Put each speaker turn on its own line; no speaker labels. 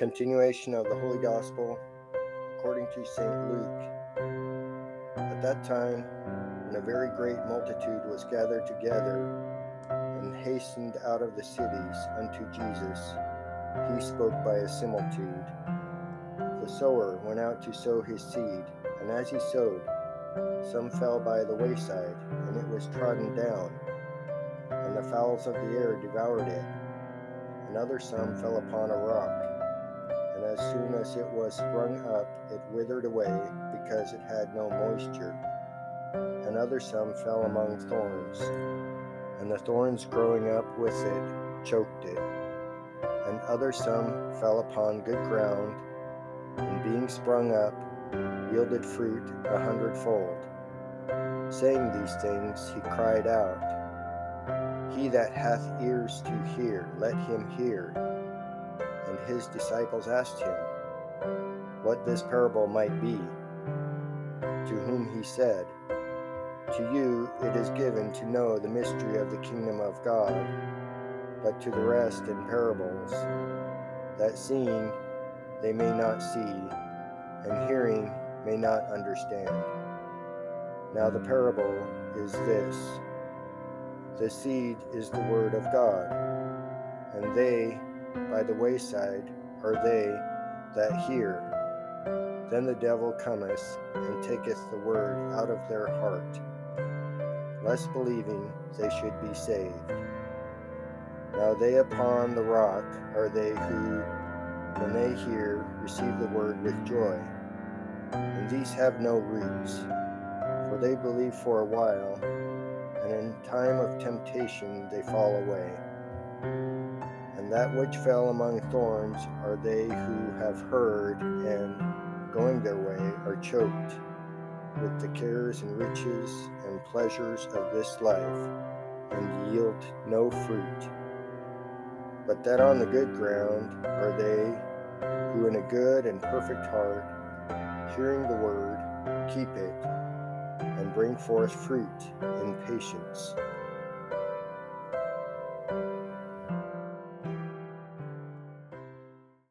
continuation of the Holy Gospel according to St. Luke. At that time, when a very great multitude was gathered together and hastened out of the cities unto Jesus, he spoke by a similitude. The sower went out to sow his seed, and as he sowed, some fell by the wayside, and it was trodden down, and the fowls of the air devoured it. Another some fell upon a rock and as soon as it was sprung up, it withered away because it had no moisture. And other some fell among thorns, and the thorns growing up with it choked it. And other some fell upon good ground, and being sprung up, yielded fruit a hundredfold. Saying these things, he cried out, He that hath ears to hear, let him hear. His disciples asked him what this parable might be. To whom he said, To you it is given to know the mystery of the kingdom of God, but to the rest in parables, that seeing they may not see, and hearing may not understand. Now the parable is this The seed is the word of God, and they by the wayside are they that hear. Then the devil cometh and taketh the word out of their heart, lest believing they should be saved. Now they upon the rock are they who, when they hear, receive the word with joy. And these have no roots, for they believe for a while, and in time of temptation they fall away that which fell among thorns are they who have heard and, going their way, are choked with the cares and riches and pleasures of this life, and yield no fruit. But that on the good ground are they who, in a good and perfect heart, hearing the word, keep it, and bring forth fruit in patience.